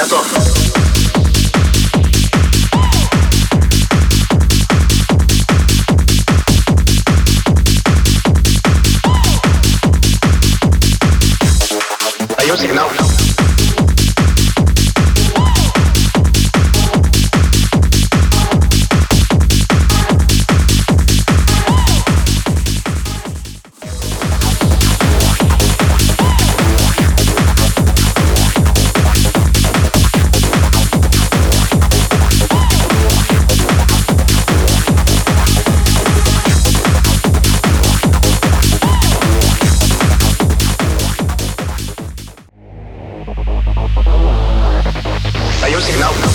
готов. Сигнал. Даю сигнал.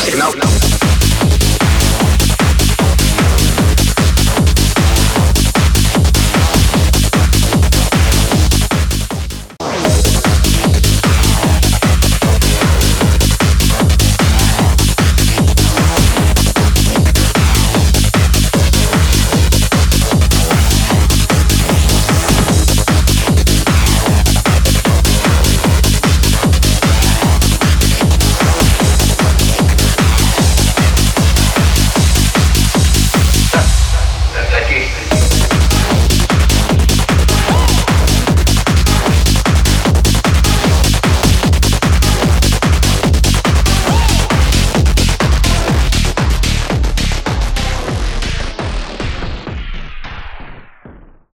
signal.